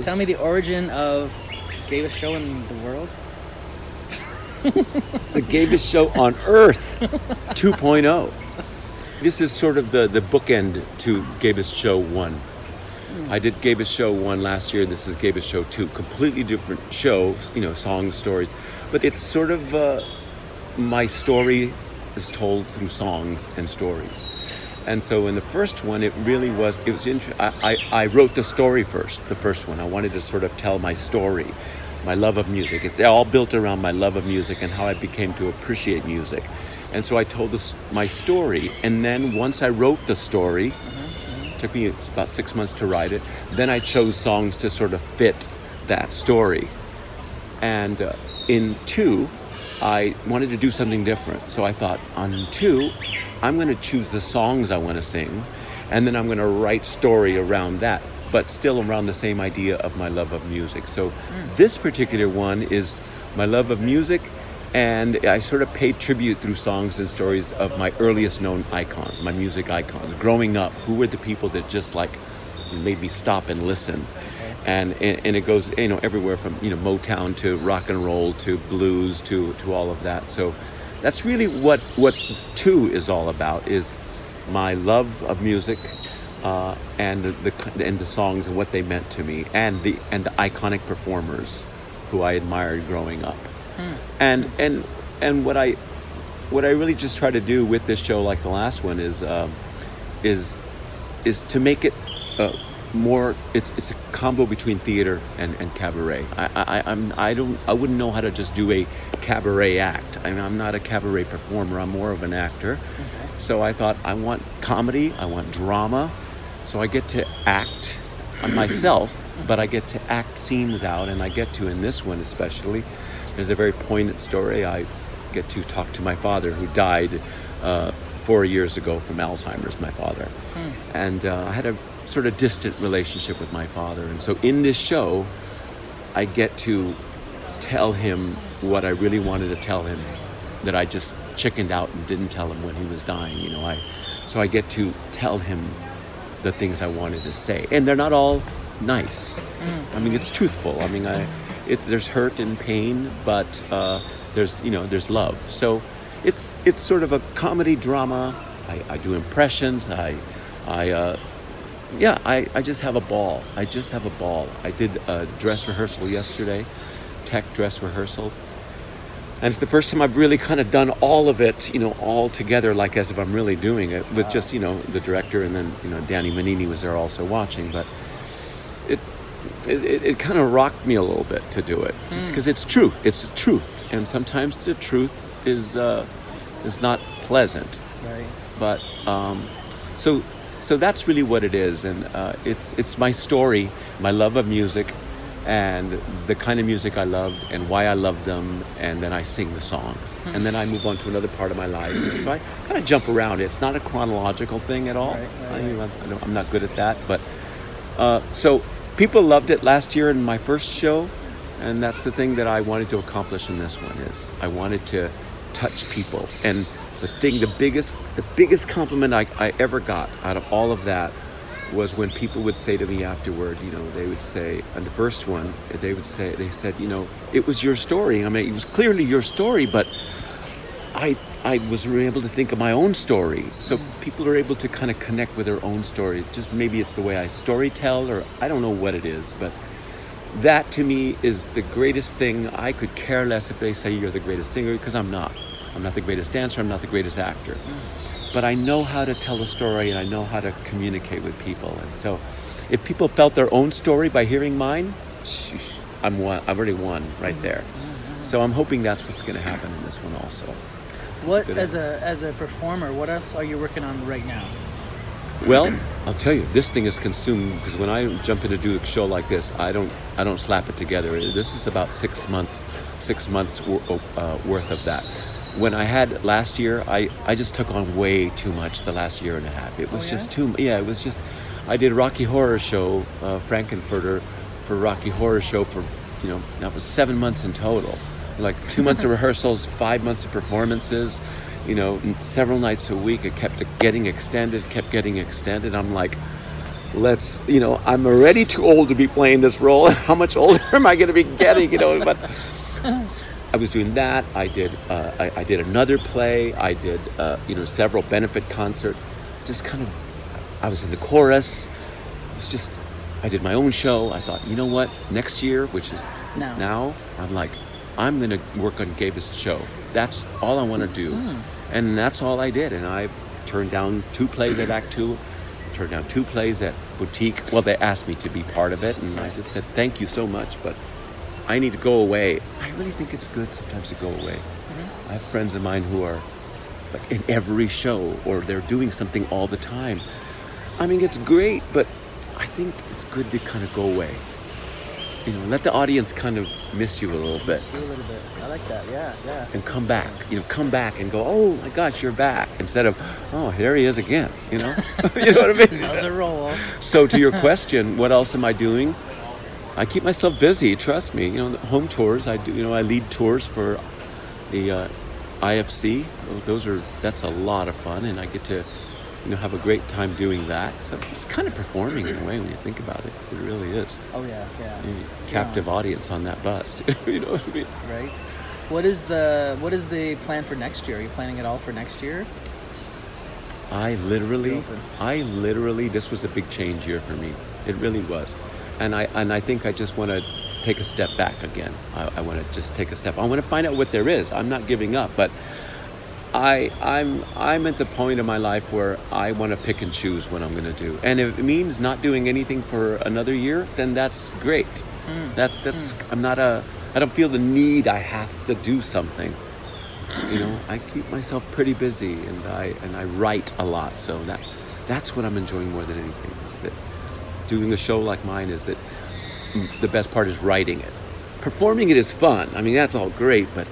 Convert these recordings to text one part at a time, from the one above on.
tell me the origin of gayest show in the world. the gayest show on earth 2.0 this is sort of the, the bookend to gayest show 1 i did gayest show 1 last year. This is gayest show 2 completely different shows you know songs stories. But it's sort of uh, my story is told through songs and stories and so in the first one it really was it was interesting. I, I, wrote the story first the first one i wanted to sort of tell my story my love of music. It's all built around my love of music and how I became to appreciate music. And so I told this, my story, and then once I wrote the story, mm-hmm. took me about six months to write it. Then I chose songs to sort of fit that story. And uh, in two, I wanted to do something different. So I thought, on two, I'm going to choose the songs I want to sing, and then I'm going to write story around that but still around the same idea of my love of music. So mm. this particular one is my love of music, and I sort of paid tribute through songs and stories of my earliest known icons, my music icons. Growing up, who were the people that just like made me stop and listen? And, and, it goes you know everywhere from you know Motown to rock and roll to blues to to all of that. So that's really what what two is all about is my love of music uh, and the, the, and the songs and what they meant to me, and the and the iconic performers who I admired growing up, hmm. and and and what I what I really just try to do with this show, like the last one, is um, is is to make it uh, more. It's it's a combo between theater and, and cabaret. I, I I'm I don't I wouldn't know how to just do a cabaret act. I mean, I'm not a cabaret performer. I'm more of an actor. Okay. So I thought I want comedy. I want drama. So I get to act on myself, but I get to act scenes out, and I get to, in this one especially, there's a very poignant story. I get to talk to my father who died uh, four years ago from Alzheimer's, my father. Hmm. And uh, I had a sort of distant relationship with my father. And so in this show, I get to tell him what I really wanted to tell him that I just chickened out and didn't tell him when he was dying. You know, I so I get to tell him the things I wanted to say, and they're not all nice. Mm. I mean, it's truthful. I mean, I it, there's hurt and pain, but uh, there's you know there's love. So it's it's sort of a comedy drama. I, I do impressions. I I uh, yeah I, I just have a ball. I just have a ball. I did a dress rehearsal yesterday, tech dress rehearsal, and it's the first time I've really kind of done all of it, you know, all together, like as if I'm really doing it with just, you know, the director and then, you know, Danny Mininni was there also watching. But it it, it kind of rocked me a little bit to do it, just because mm. it's true. It's the truth, and sometimes the truth is uh, is not pleasant. Right. But um, so so that's really what it is, and uh, it's it's my story, my love of music, and the kind of music I loved and why I loved them, and then I sing the songs. And then I move on to another part of my life. so I kind of jump around. It's not a chronological thing at all. Right, right, I, am not good at that. But uh, so people loved it last year in my first show, and that's the thing that I wanted to accomplish in this one is I wanted to touch people. And the thing, the biggest, the biggest compliment I, I ever got out of all of that was when people would say to me afterward, you know, they would say, and the first one, they would say, they said, you know, it was your story. I mean, it was clearly your story, but I, I was able to think of my own story. So people are able to kind of connect with their own story. Just maybe it's the way I story tell, or I don't know what it is, but that to me is the greatest thing. I could care less if they say you're the greatest singer, because I'm not. I'm not the greatest dancer, I'm not the greatest actor but I know how to tell a story and I know how to communicate with people. And so, if people felt their own story by hearing mine, I'm one. I've already won right there. So I'm hoping that's what's going to happen in this one also. What as a as a performer, what else are you working on right now? Well, I'll tell you, this thing is consumed because when I jump in to do a show like this, I don't I don't slap it together. This is about six month six months uh, worth of that when I had last year, I, I just took on way too much the last year and a half. It was oh, yeah? just too, yeah, it was just, I did Rocky Horror Show, uh, Frank-N-Furter for Rocky Horror Show for, you know, that was seven months in total. Like two months of rehearsals, five months of performances, you know, several nights a week. It kept getting extended, kept getting extended. I'm like, let's you know i'm already too old to be playing this role how much older am i going to be getting you know but i was doing that. I did uh, I, I did another play. I did uh, you know several benefit concerts. Just kind of i was in the chorus. It was just i did my own show. I thought you know what? Next year which is Now. now i'm like i'm going to work on gabe's show. That's all i want to do and that's all i did. And i turned down two plays at act two turned down two plays at boutique. Well they asked me to be part of it and i just said thank you so much but i need to go away i really think it's good sometimes to go away mm-hmm. i have friends of mine who are like in every show or they're doing something all the time i mean it's great but i think it's good to kind of go away you know let the audience kind of miss you a little bit See a little bit. I like that. Yeah, yeah. and come back you know come back and go oh my gosh you're back instead of oh here he is again you know you know what i mean Another role. so to your question, what else am I doing? I keep myself busy. Trust me. You know, home tours. I do. You know, I lead tours for the uh, IFC. Those are that's a lot of fun, and I get to you know have a great time doing that. So it's kind of performing in a way when you think about it. It really is. Oh yeah, yeah. You know, captive audience on that bus. you know what I mean? Right. What is the what is the plan for next year? Are you planning it all for next year? I literally. I literally, this was a big change year for me. It really was, and I and I think I just want to take a step back again. I, I want to just take a step. I want to find out what there is. I'm not giving up, but I I'm I'm at the point in my life where I want to pick and choose what I'm going to do, and if it means not doing anything for another year, then that's great. Mm. That's that's mm. I'm not a I don't feel the need I have to do something you know i keep myself pretty busy and i and i write a lot so that that's what i'm enjoying more than anything is that doing a show like mine is that mm, the best part is writing it. Performing it is fun. I mean that's all great but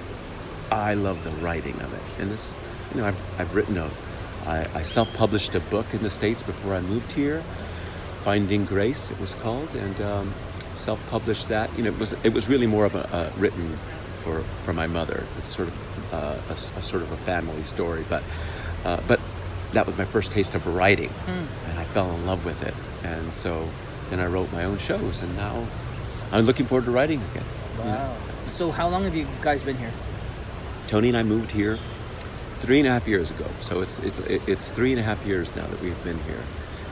i love the writing of it. And this you know i've, I've written a I, I self-published a book in the states before i moved here finding grace it was called and um, self-published that. You know it was it was really more of a, a written for for my mother. It's sort of uh, a, a sort of a family story but uh, but that was my first taste of writing. And i fell in love with it and so then i wrote my own shows and now i'm looking forward to writing again Wow. So how long have you guys been here? tony and i moved here three and a half years ago so it's it, it, it's three and a half years now that we've been here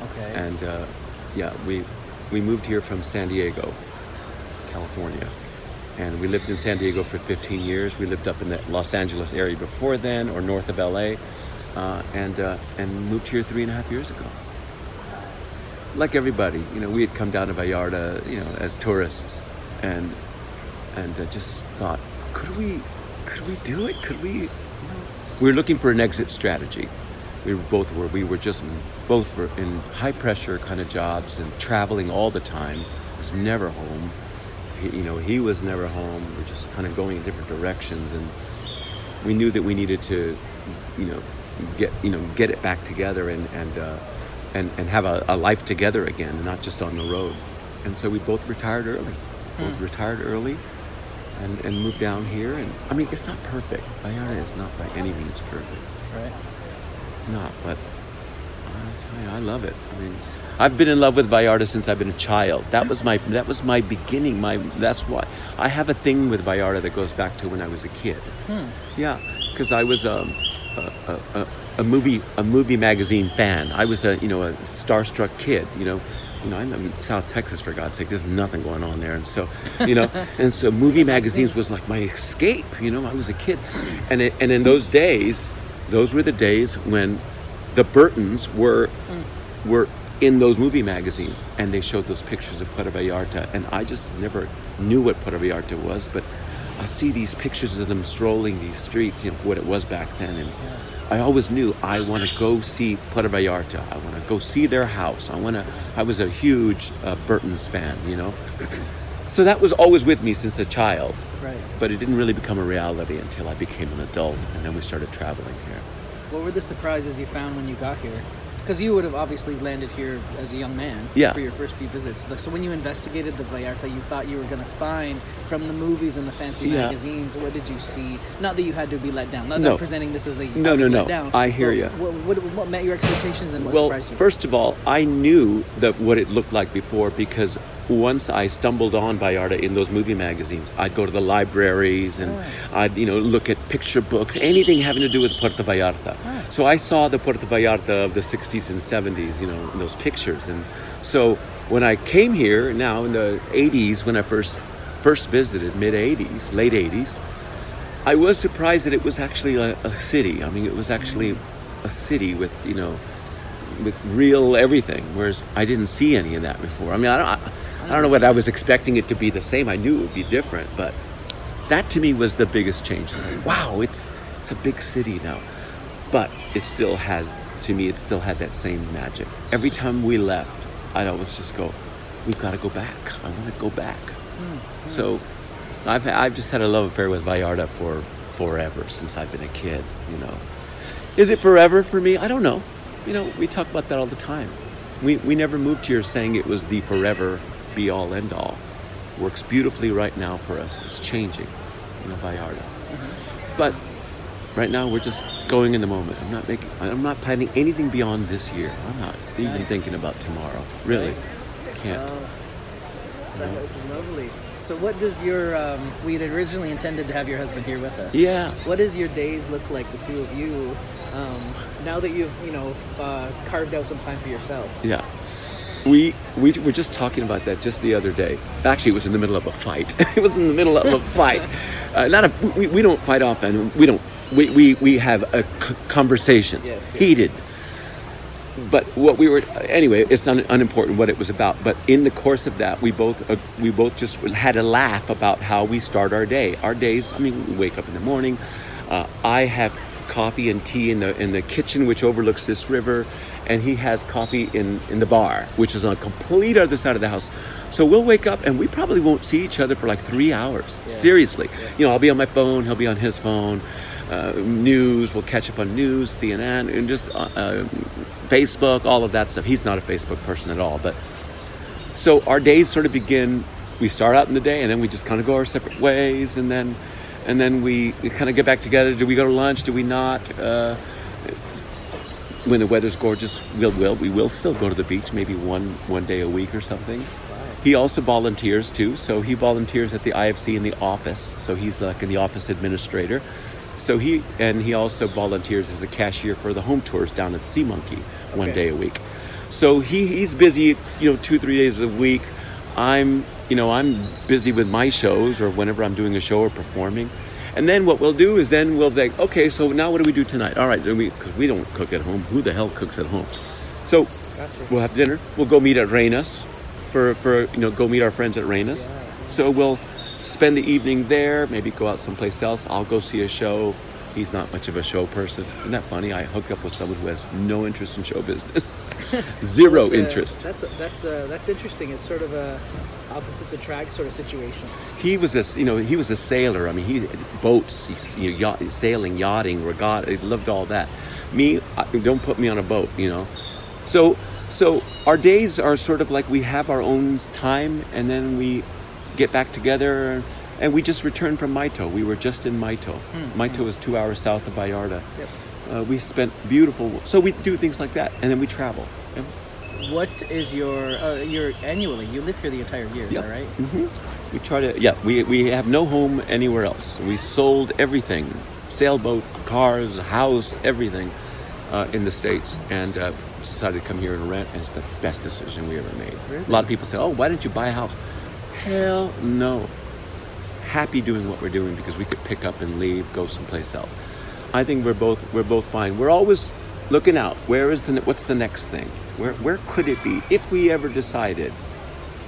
Okay. and uh, yeah, we we moved here from San Diego, California, and we lived in San Diego for 15 years. We lived up in the Los Angeles area before then, or north of LA, uh, and uh, and moved here three and a half years ago. Like everybody, you know, we had come down to Vallarta, you know, as tourists, and and uh, just thought, could we, could we do it? Could we? You know, we were looking for an exit strategy. We were both were we were just both were in high pressure kind of jobs and traveling all the time. Was never home. He, you know, he was never home. We were just kind of going in different directions, and we knew that we needed to, you know, get you know get it back together and and uh, and and have a, a life together again, and not just on the road. And so we both retired early. Both retired early, and and moved down here. And I mean, it's not perfect. Vallarta is not by any means perfect. right. It's not, but I tell you, I love it. I mean, I've been in love with Vallarta since I've been a child. That was my that was my beginning. My that's why I have a thing with Vallarta that goes back to when I was a kid. Yeah, because I was um, a, a, a, a movie a movie magazine fan. I was a you know a starstruck kid. You know, you know I'm in South Texas for God's sake. There's nothing going on there, and so you know, and so movie magazines was like my escape. You know, I was a kid, and it, and in those days, those were the days when the Burtons were were in those movie magazines, and they showed those pictures of Puerto Vallarta, and I just never knew what Puerto Vallarta was, but I see these pictures of them strolling these streets, you know, what it was back then, and I always knew I want to go see Puerto Vallarta. I want to go see their house. I want to. I was a huge uh, Burton's fan, you know. So that was always with me since a child, Right. but it didn't really become a reality until I became an adult, and then we started traveling here. What were the surprises you found when you got here? Because you would have obviously landed here as a young man Yeah. for your first few visits. So when you investigated the Vallarta, you thought you were going to find from the movies and the fancy Yeah. magazines. What did you see? Not that you had to be let down. Not No. I'm presenting this as a No, no, no. Down, I hear you. What, what, what met your expectations and what well, surprised you? Well, first of all, I knew that what it looked like before because once I stumbled on Vallarta in those movie magazines, I'd go to the libraries and Ah. I'd you know look at picture books, anything having to do with Puerto Vallarta. Ah. So I saw the Puerto Vallarta of the 60s and 70s, you know, in those pictures, and so when I came here now in the 80s, when I first first visited, mid 80s, late 80s, I was surprised that it was actually a, a city. I mean, it was actually a city with you know with real everything. Whereas I didn't see any of that before. I mean, I don't, I, I don't know what I was expecting it to be the same. I knew it would be different, but that to me was the biggest change. It's like, wow, it's it's a big city now, but it still has to me. It still had that same magic. Every time we left, I'd always just go, "We've got to go back. I want to go back." Hmm, hmm. So, I've I've just had a love affair with Vallarta for forever since I've been a kid. You know, is it forever for me? I don't know. You know, we talk about that all the time. We we never moved here saying it was the forever be all end all. Works beautifully right now for us. It's changing, know, Vallarta. But right now we're just going in the moment. I'm not making. I'm not planning anything beyond this year. I'm not even Nice. thinking about tomorrow. Really, can't. Oh, that was lovely. So, what does your? Um, we had originally intended to have your husband here with us. Yeah. What does your days look like, the two of you, um, now that you've you know uh, carved out some time for yourself? Yeah. We, we were just talking about that just the other day. Actually, it was in the middle of a fight. it was in the middle of a fight. Uh, not a, we, we don't fight often. We don't. We, we, we have c- conversations, Yes, yes. heated. But what we were anyway, it's un, unimportant what it was about. But in the course of that, we both uh, we both just had a laugh about how we start our day. Our days. I mean, we wake up in the morning. Uh, I have coffee and tea in the in the kitchen, which overlooks this river, and he has coffee in in the bar, which is on a complete other side of the house. So we'll wake up and we probably won't see each other for like three hours. Seriously, you know, I'll be on my phone, he'll be on his phone. Uh, news, we'll catch up on news, CNN, and just uh, uh, Facebook, all of that stuff. He's not a Facebook person at all, but so our days sort of begin. We start out in the day, and then we just kind of go our separate ways, and then and then we, kind of get back together. Do we go to lunch? Do we not? Uh, when the weather's gorgeous, we'll, we'll we will still go to the beach, maybe one one day a week or something. He also volunteers too, so he volunteers at the IFC in the office. So he's like in the office administrator. So he and he also volunteers as a cashier for the home tours down at Sea Monkey one Okay. day a week. So he, he's busy, you know, two three days a week. I'm you know I'm busy with my shows or whenever I'm doing a show or performing. And then what we'll do is then we'll think, okay, so now what do we do tonight? All right, so we because we don't cook at home. Who the hell cooks at home? So we'll have dinner. We'll go meet at Reyna's for, for you know, go meet our friends at Reyna's. So we'll spend the evening there, maybe go out someplace else. I'll go see a show. He's not much of a show person. Isn't that funny? I hooked up with someone who has no interest in show business. Zero That's a- interest. That's a, that's a, that's interesting. It's sort of a opposites attract sort of situation. He was a, you know, he was a sailor. I mean, he boats, he's, you know, yacht, sailing, yachting, regatta. He loved all that. Me, I, don't put me on a boat, you know. So, so our days are sort of like we have our own time, and then we get back together, and we just returned from Mayto. We were just in Mayto. Mayto is two hours south of Vallarta. Yep. Uh, we spent beautiful. So we do things like that, and then we travel. What is your uh, your annually? You live here the entire year, that right? hmm We try to, yeah, we, we have no home anywhere else. We sold everything sailboat, cars, house, everything uh, in the States and uh, decided to come here and rent. And it's the best decision we ever made. Really? A lot of people say, oh, why didn't you buy a house? Hell no. Happy doing what we're doing because we could pick up and leave, go someplace else. I think we're both we're both fine. We're always looking out. Where is the what's the next thing? Where where could it be if we ever decided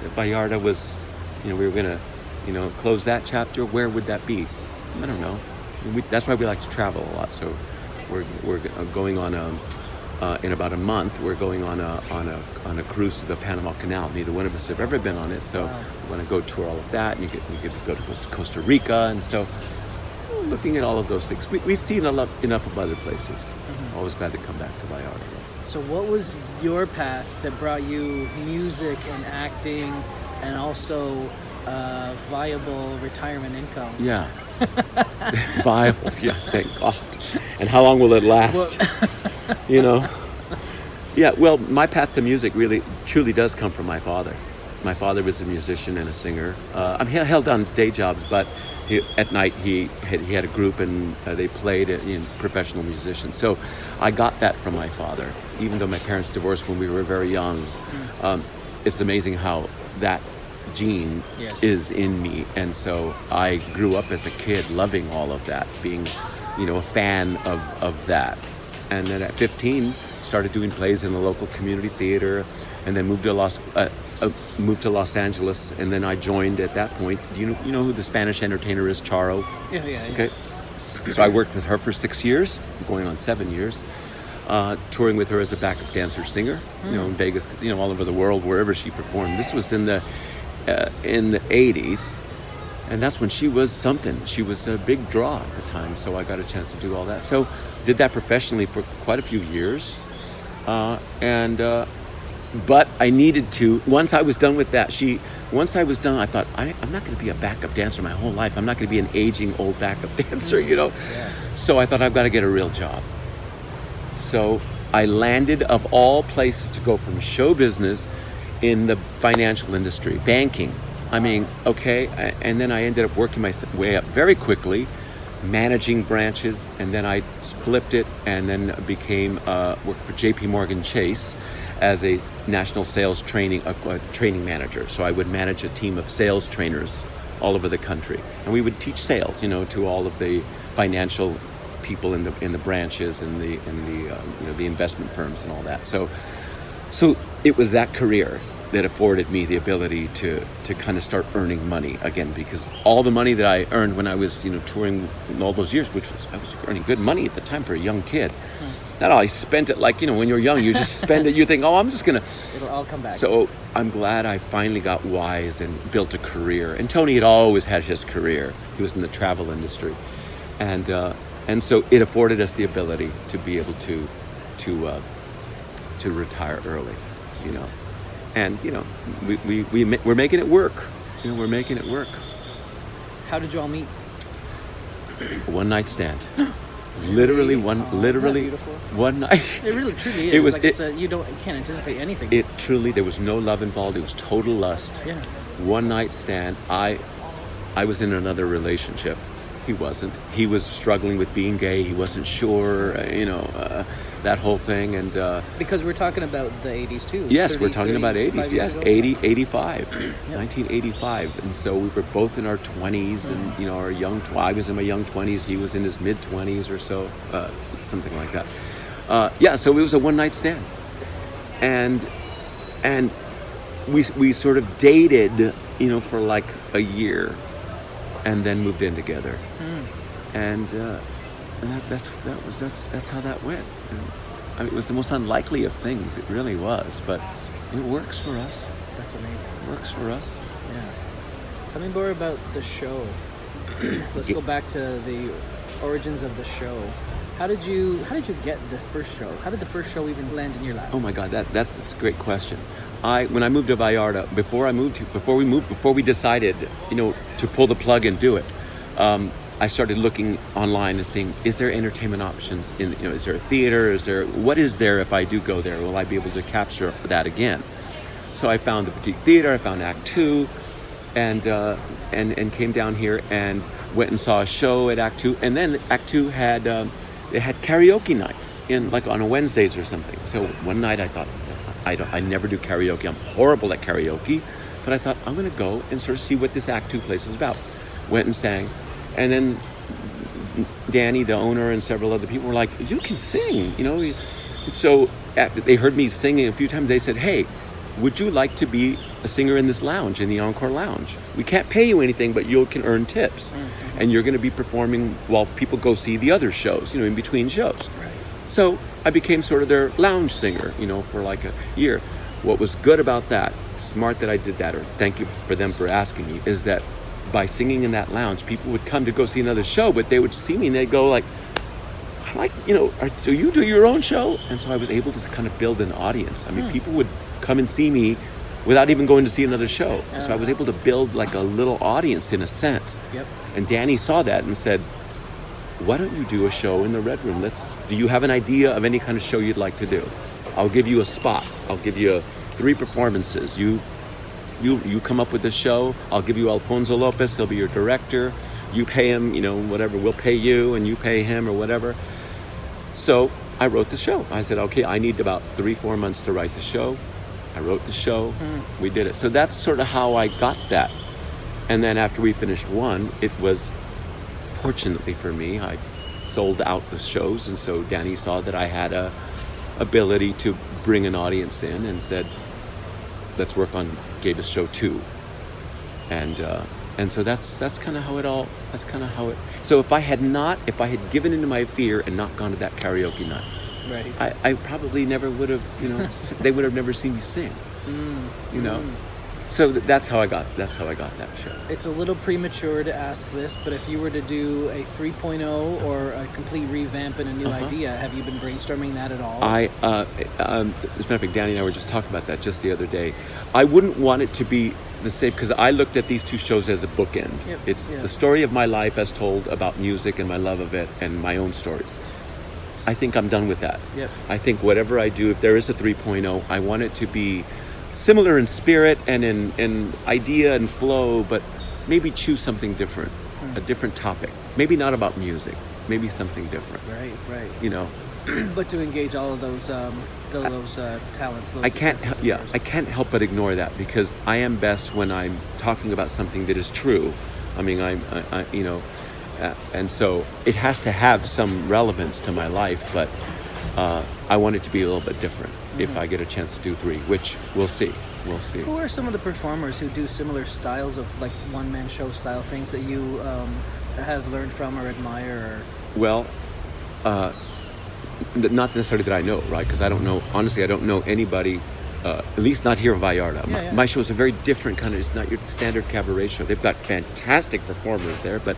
that Vallarta was, you know, we were gonna, you know, close that chapter, where would that be? I don't know. We, that's why we like to travel a lot. So we're, we're uh, going on a, uh, in about a month, we're going on a, on a, on a cruise to the Panama Canal. Neither one of us have ever been on it. So Wow. we want to go tour all of that. And you get, you get to go to Costa Rica. And so looking at all of those things, we, we've seen a lot, enough of other places. Always glad to come back to my art. So, what was your path that brought you music and acting, and also uh, viable retirement income? Yeah. Viable. Yeah, thank God. And how long will it last? you know? Yeah, well, my path to music really, truly does come from my father. My father was a musician and a singer. Uh, I mean, he held down day jobs, but he, at night he had, he had a group and uh, they played in professional musicians. So I got that from my father, even though my parents divorced when we were very young. Um, it's amazing how that gene Yes. is in me, and so I grew up as a kid loving all of that, being, you know, a fan of of that. And then at 15, started doing plays in the local community theater, and then moved to Los uh, moved to Los Angeles, and then I joined at that point. Do you know you know who the Spanish entertainer is, Charo? Yeah, yeah, yeah. Okay. So I worked with her for six years, going on seven years, uh, touring with her as a backup dancer singer, you know, in Vegas, you know, all over the world, wherever she performed. This was in the uh, in the '80s, and that's when she was something. She was a big draw at the time, so I got a chance to do all that. So did that professionally for quite a few years, uh, and. But I needed to. Once I was done with that, she. Once I was done, I thought I, I'm not going to be a backup dancer my whole life. I'm not going to be an aging old backup dancer, you know. Yeah. So I thought I've got to get a real job. So I landed, of all places, to go from show business in the financial industry, banking. I mean, okay, and then I ended up working my way up very quickly, managing branches, and then I flipped it, and then became uh, worked for J.P. Morgan Chase as a national sales training uh, uh, training manager. So I would manage a team of sales trainers all over the country, and we would teach sales, you know, to all of the financial people in the in the branches and the in the um, you know the investment firms and all that. So so it was that career that afforded me the ability to to kind of start earning money again because all the money that I earned when I was you know touring all those years, which was I was earning good money at the time for a young kid. Not all I spent it like you know when you're young, you just spend it. You think, oh, I'm just gonna. It'll all come back. So I'm glad I finally got wise and built a career. And Tony had always had his career. He was in the travel industry, and uh, and so it afforded us the ability to be able to to uh, to retire early, you know. And you know, we we we ma- we're making it work. You know, we're making it work. How did you all meet? One night stand. Literally one. Oh, isn't that literally one night. It really truly is. It was- like it- it's a you don't you can't anticipate anything. It truly there was no love involved. It was total lust. yeah. one night stand i i was in another relationship he wasn't he was struggling with being gay he wasn't sure uh, you know uh, that whole thing and uh, Because we're talking about the 80s too. yes 30, we're talking about 80s yes. ago. 80 85 1985 and so we were both in our 20s and you know our young tw- i was in my young 20s he was in his mid 20s or so uh, something like that. Uh, yeah so it was a one night stand. And and we we sort of dated you know for like a year and then moved in together. And uh, and that, that's that was that's that's how that went And, I mean, it was the most unlikely of things it really was but it works for us That's amazing. it works for us Yeah. Tell me more about the show. Let's go back to the origins of the show. How did you how did you get the first show? How did the first show even land in your lap? Oh my God, that that's, that's a great question. I when I moved to Vallarta, before I moved to before we moved before we decided, you know, to pull the plug and do it, um, I started looking online and seeing is there entertainment options in you know is there a theater is there what is there if I do go there will I be able to capture that again? So I found the Boutique Theater, I found Act Two, and uh, and and came down here and went and saw a show at Act Two, and then Act Two had um, they had karaoke nights in like on Wednesdays or something. So one night I thought I don't I never do karaoke. I'm horrible at karaoke, but I thought I'm gonna go and sort of see what this Act Two place is about. Went and sang, and then Danny, the owner, and several other people were like, "You can sing," you know. So they heard me singing a few times. They said, "Hey, would you like to be a singer in this lounge, in the Encore Lounge? We can't pay you anything, but you can earn tips, mm-hmm. and you're going to be performing while people go see the other shows, you know, in between shows." Right. So I became sort of their lounge singer, you know, for like a year. What was good about that, smart that I did that, or thank you for them for asking me, is that by singing in that lounge, people would come to go see another show, but they would see me and they'd go like, I like, you know, are, do you do your own show? And so I was able to kind of build an audience. I mean, Hmm. people would come and see me without even going to see another show. So I was Ah. able to build like a little audience in a sense. Yep. And Danny saw that and said, "Why don't you do a show in the Red Room? Let's. Do you have an idea of any kind of show you'd like to do? I'll give you a spot. I'll give you three performances. You, you, you come up with the show. I'll give you Alfonso Lopez. He'll be your director. You pay him. You know, whatever. We'll pay you, and you pay him, or whatever." So I wrote the show. I said, "Okay, I need about three, four months to write the show." I wrote the show. Mm-hmm. We did it. So that's sort of how I got that. And then after we finished one, it was fortunately for me, I sold out the shows, and so Danny saw that I had a ability to bring an audience in, and said, "Let's work on Gabe's show two." And uh, and so that's that's kind of how it all. That's kind of how it. So if I had not, if I had given into my fear and not gone to that karaoke night, Right. I, I probably never would have. You know, they would have never seen me sing. Mm, You know. mm. So th- that's how I got. That's how I got that show. It's a little premature to ask this, but if you were to do a 3.0 or a complete revamp and a new Uh-huh. idea, have you been brainstorming that at all? I, uh, um, as a matter of fact, Danny and I were just talking about that just the other day. I wouldn't want it to be the same because I looked at these two shows as a bookend. Yep, It's yeah. the story of my life as told about music and my love of it and my own stories. I think I'm done with that. Yep. I think whatever I do, if there is a 3.0, I want it to be similar in spirit and in, in idea and flow, but maybe choose something different, Hmm. a different topic. Maybe not about music, maybe something different. Right, right. You know, but to engage all of those um, those uh, talents, those I can't, senses yeah. I can't help but ignore that because I am best when I'm talking about something that is true. I mean, I'm, I, I, you know, uh, and so it has to have some relevance to my life, but uh, I want it to be a little bit different if I get a chance to do three, which we'll see. We'll see. Who are some of the performers who do similar styles of like one man show style things that you um, have learned from or admire? Or... Well, uh, not necessarily that I know, right? Because I don't know. Honestly, I don't know anybody. Uh, at least not here in Vallarta. my, yeah. my show is a very different kind of. It's not your standard cabaret show. They've got fantastic performers there, but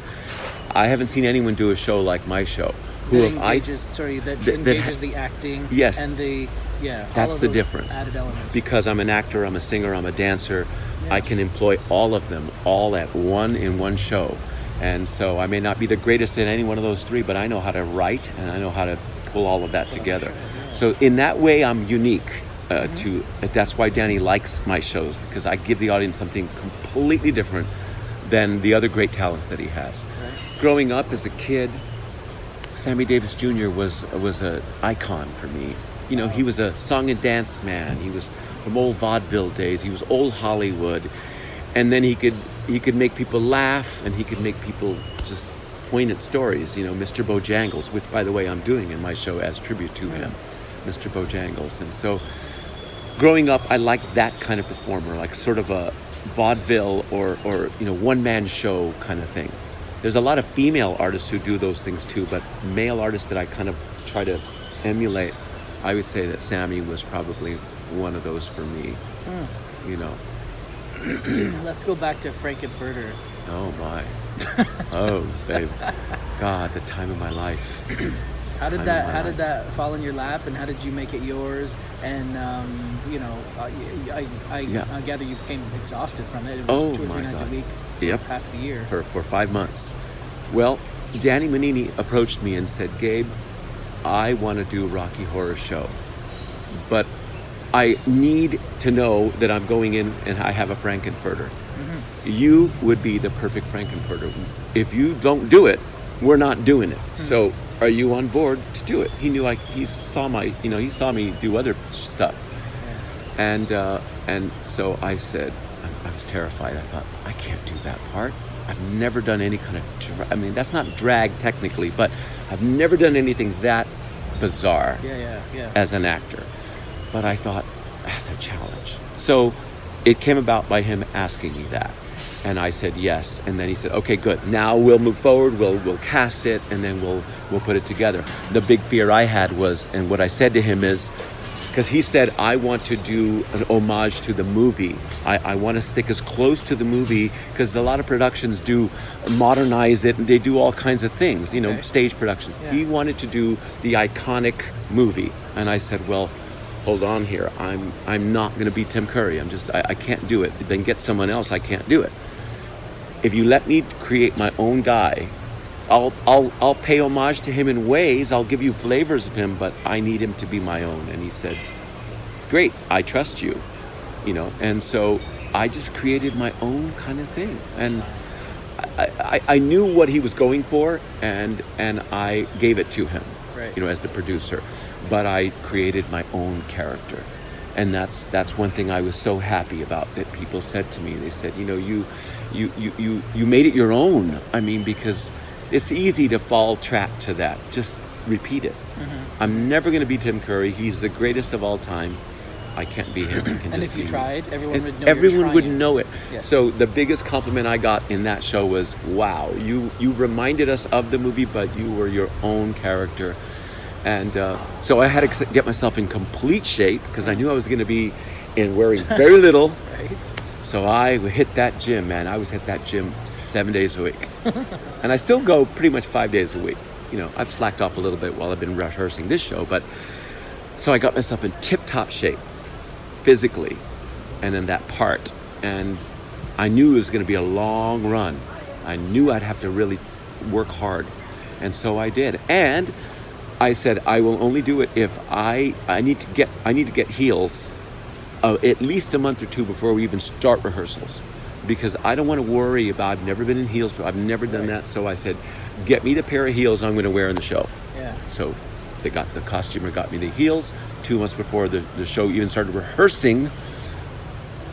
I haven't seen anyone do a show like my show. Who that have I? engages, sorry, that, that- that engages ha- the acting. Yes. And the yeah. That's the difference. Added elements. Because I'm an actor, I'm a singer, I'm a dancer. I can employ all of them all at one in one show. And so I may not be the greatest in any one of those three, but I know how to write and I know how to pull all of that together. So in that way, I'm unique. Uh, To that's why Danny likes my shows because I give the audience something completely different than the other great talents that he has. Right. Growing up as a kid, Sammy Davis Jr. was was an icon for me. You know, he was a song and dance man. He was from old vaudeville days. He was old Hollywood, and then he could he could make people laugh, and he could make people just poignant stories. You know, Mr. Bojangles, which by the way I'm doing in my show as tribute to him, Mr. Bojangles, and so growing up, I liked that kind of performer, like sort of a vaudeville or, or you know, one man show kind of thing. There's a lot of female artists who do those things too, but male artists that I kind of try to emulate, I would say that Sammy was probably one of those for me. You know, Let's go back to Frank-N-Furter. oh my, oh babe, God, the time of my life. How did Time that How life. did that fall in your lap, and how did you make it yours? And um, you know, I, I, I, Yeah. I gather you became exhausted from it. It was Oh two or three nights God. a week Yep. half the year. for, for five months. Well, Danny Mininni approached me and said, Gabe, I want to do a Rocky Horror Show, but I need to know that I'm going in and I have a Frank-N-Furter. You would be the perfect Frank-N-Furter. If you don't do it, we're not doing it. So, are you on board to do it? He knew I. He saw my. You know, he saw me do other stuff. And uh, and so I said, was terrified. I thought, I can't do that part. I've never done any kind of. Dra- I mean, that's not drag technically, but I've never done anything that bizarre Yeah, yeah, yeah. as an actor. But I thought that's a challenge. So it came about by him asking me that. And I said yes. And then he said, okay, good. Now we'll move forward. We'll, we'll cast it and then we'll, we'll put it together. The big fear I had was, and what I said to him is, because he said I want to do an homage to the movie. I, I want to stick as close to the movie because a lot of productions do modernize it and they do all kinds of things, you know, Okay. stage productions. Yeah. He wanted to do the iconic movie, and I said, well. Hold on here. I'm I'm not going to be Tim Curry. I'm just I, I can't do it. Then get someone else. I can't do it. If you let me create my own guy, I'll, I'll, I'll pay homage to him in ways. I'll give you flavors of him, but I need him to be my own. And he said, Great, I trust you. You know, and so I just created my own kind of thing. And I, I, I knew what he was going for, and, and I gave it to him, Right. you know, as the producer. But I created my own character. And that's that's one thing I was so happy about that people said to me. They said, you know, you you you you, you made it your own. I mean, because it's easy to fall trap to that. Just repeat it. Mm-hmm. I'm never going to be Tim Curry. He's the greatest of all time. I can't be him. Can And if you tried, everyone would know. everyone would know it. Yes. So the biggest compliment I got in that show was, "Wow, you you reminded us of the movie, but you were your own character." And uh, so I had to get myself in complete shape because I knew I was going to be in wearing very little. Right. So I hit that gym, man. I was at that gym seven days a week, and I still go pretty much five days a week. You know, I've slacked off a little bit while I've been rehearsing this show, but so I got myself in tip-top shape physically, and in that part, and I knew it was going to be a long run. I knew I'd have to really work hard, and so I did. And I said I will only do it if I I need to get I need to get heels uh, at least a month or two before we even start rehearsals. Because I don't want to worry about I've never been in heels but I've never done that so I said get me the pair of heels I'm going to wear in the show. Yeah. so they got the costumer got me the heels. Two months before the, the show even started rehearsing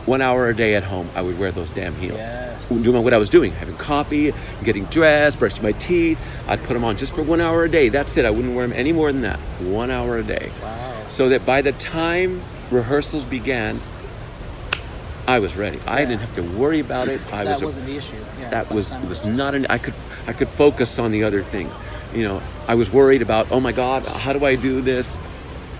one hour a day at home I would wear those damn heels. Yes. doing what I was doing having coffee getting dressed brushing my teeth. I'd put them on just for one hour a day. That's it I wouldn't wear them any more than that. One hour a day. Wow. so that by the time rehearsals began, I was ready. I Yeah. didn't have to worry about it. I that was wasn't the issue. Yeah. that was was not an I could I could focus on the other thing. You know, I was worried about oh my god, how do I do this?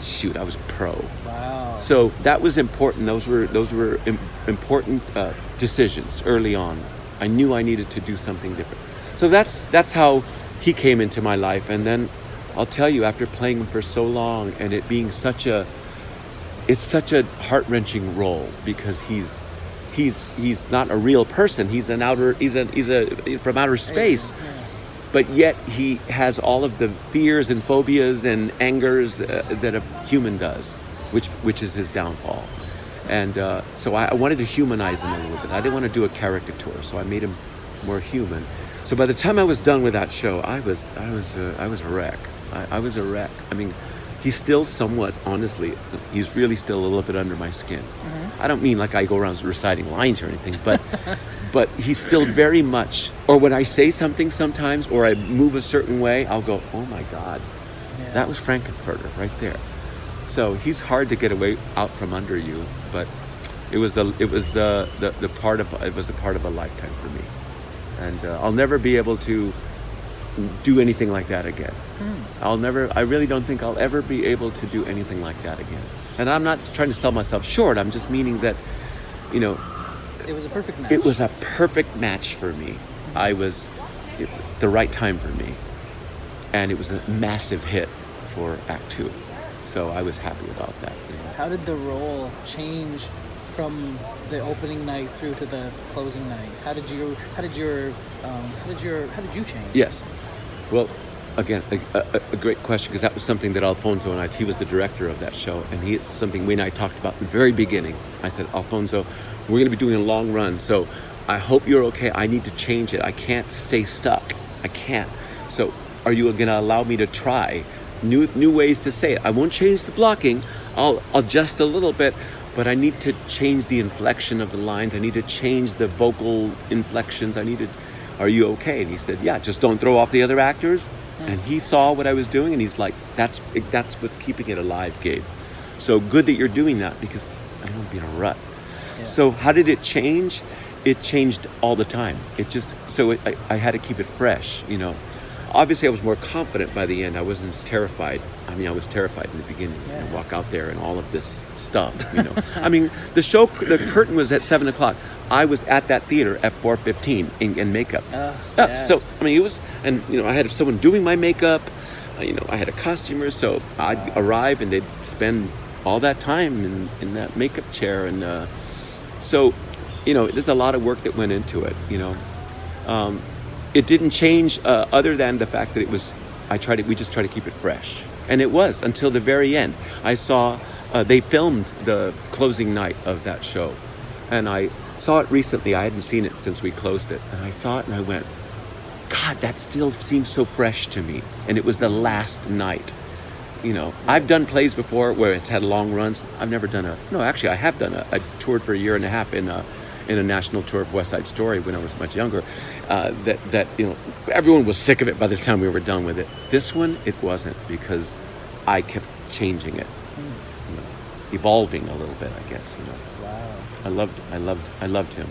Shoot, I was a pro. Wow. So that was important. Those were those were Im- important uh, decisions early on. I knew I needed to do something different. So that's that's how he came into my life. And then I'll tell you, after playing him for so long and it being such a it's such a heart wrenching role because he's he's he's not a real person. He's an outer he's a he's a from outer space Yeah. but yet he has all of the fears and phobias and angers uh, that a human does, which which is his downfall. And uh, so I, I wanted to humanize him a little bit. I didn't want to do a caricature, so I made him more human. So by the time I was done with that show, I was I was uh, I was a wreck. I, I was a wreck. I mean, he's still somewhat, honestly, he's really still a little bit under my skin. I don't mean like I go around reciting lines or anything, but but he's still very much. Or when I say something sometimes, or I move a certain way, I'll go, "Oh my God, Yeah. that was Frank-N-Furter right there." So he's hard to get away out from under you, but it was the it was the the, the part of it was a part of a lifetime for me, and uh, I'll never be able to do anything like that again. I'll never. I really don't think I'll ever be able to do anything like that again. And I'm not trying to sell myself short. I'm just meaning that, you know, It was a perfect match. it was a perfect match for me. I was it, the right time for me, and it was a massive hit for Act Two. So I was happy about that. How did the role change from the opening night through to the closing night? How did you? How did your? Um, how did your? How did you change? Yes. Well, again, a, a, a great question because that was something that Alfonso and I, he was the director of that show, and he, it's something we and I talked about in the very beginning. I said, Alfonso, we're going to be doing a long run, so I hope you're okay. I need to change it. I can't stay stuck. I can't. So, are you going to allow me to try new new ways to say it? I won't change the blocking. I'll adjust a little bit, but I need to change the inflection of the lines. I need to change the vocal inflections. I need to. Are you okay? And he said, Yeah. Just don't throw off the other actors. And he saw what I was doing, and he's like, "That's that's what's keeping it alive, Gabe. So good that you're doing that because I don't want to be in a rut." Yeah. So how did it change? It changed all the time. It just so it, I, I had to keep it fresh. You know, obviously I was more confident by the end. I wasn't as terrified. I mean, I was terrified in the beginning. You know, walk out there and all of this stuff. You know, I mean, the show, the curtain was at seven o'clock. I was at that theater at four fifteen in, in makeup. Uh, Yeah, So. I mean, it was, and you know, I had someone doing my makeup. uh, You know, I had a costumer, so I'd arrive and they'd spend all that time in, in that makeup chair, and uh, so, you know, there's a lot of work that went into it. You know, um, it didn't change uh, other than the fact that it was. I tried to. We just tried to keep it fresh, and it was until the very end. I saw uh, they filmed the closing night of that show, and I saw it recently. I hadn't seen it since we closed it, and I saw it and I went, God, that still seems so fresh to me. And it was the last night. You know, I've done plays before where it's had long runs. I've never done a no. Actually, I have done a. I toured for a year and a half in a in a national tour of West Side Story when I was much younger. Uh, that that you know, everyone was sick of it by the time we were done with it. This one, it wasn't because I kept changing it, you know, evolving a little bit. I guess you know. Wow. I loved, I loved, I loved him.